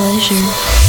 pleasure.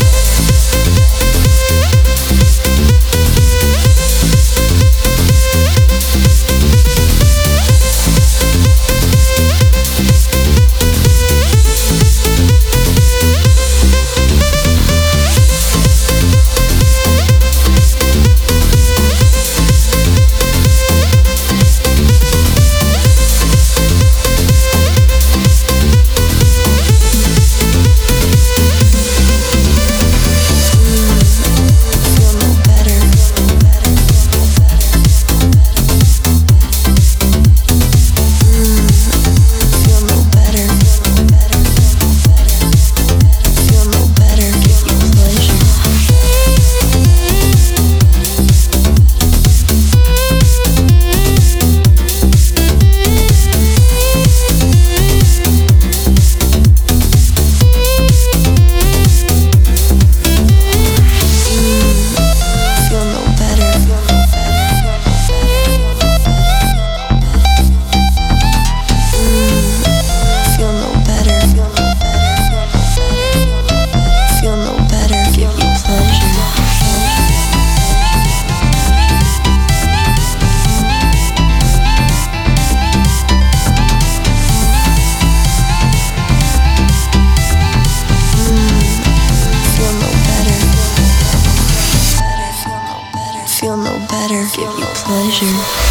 是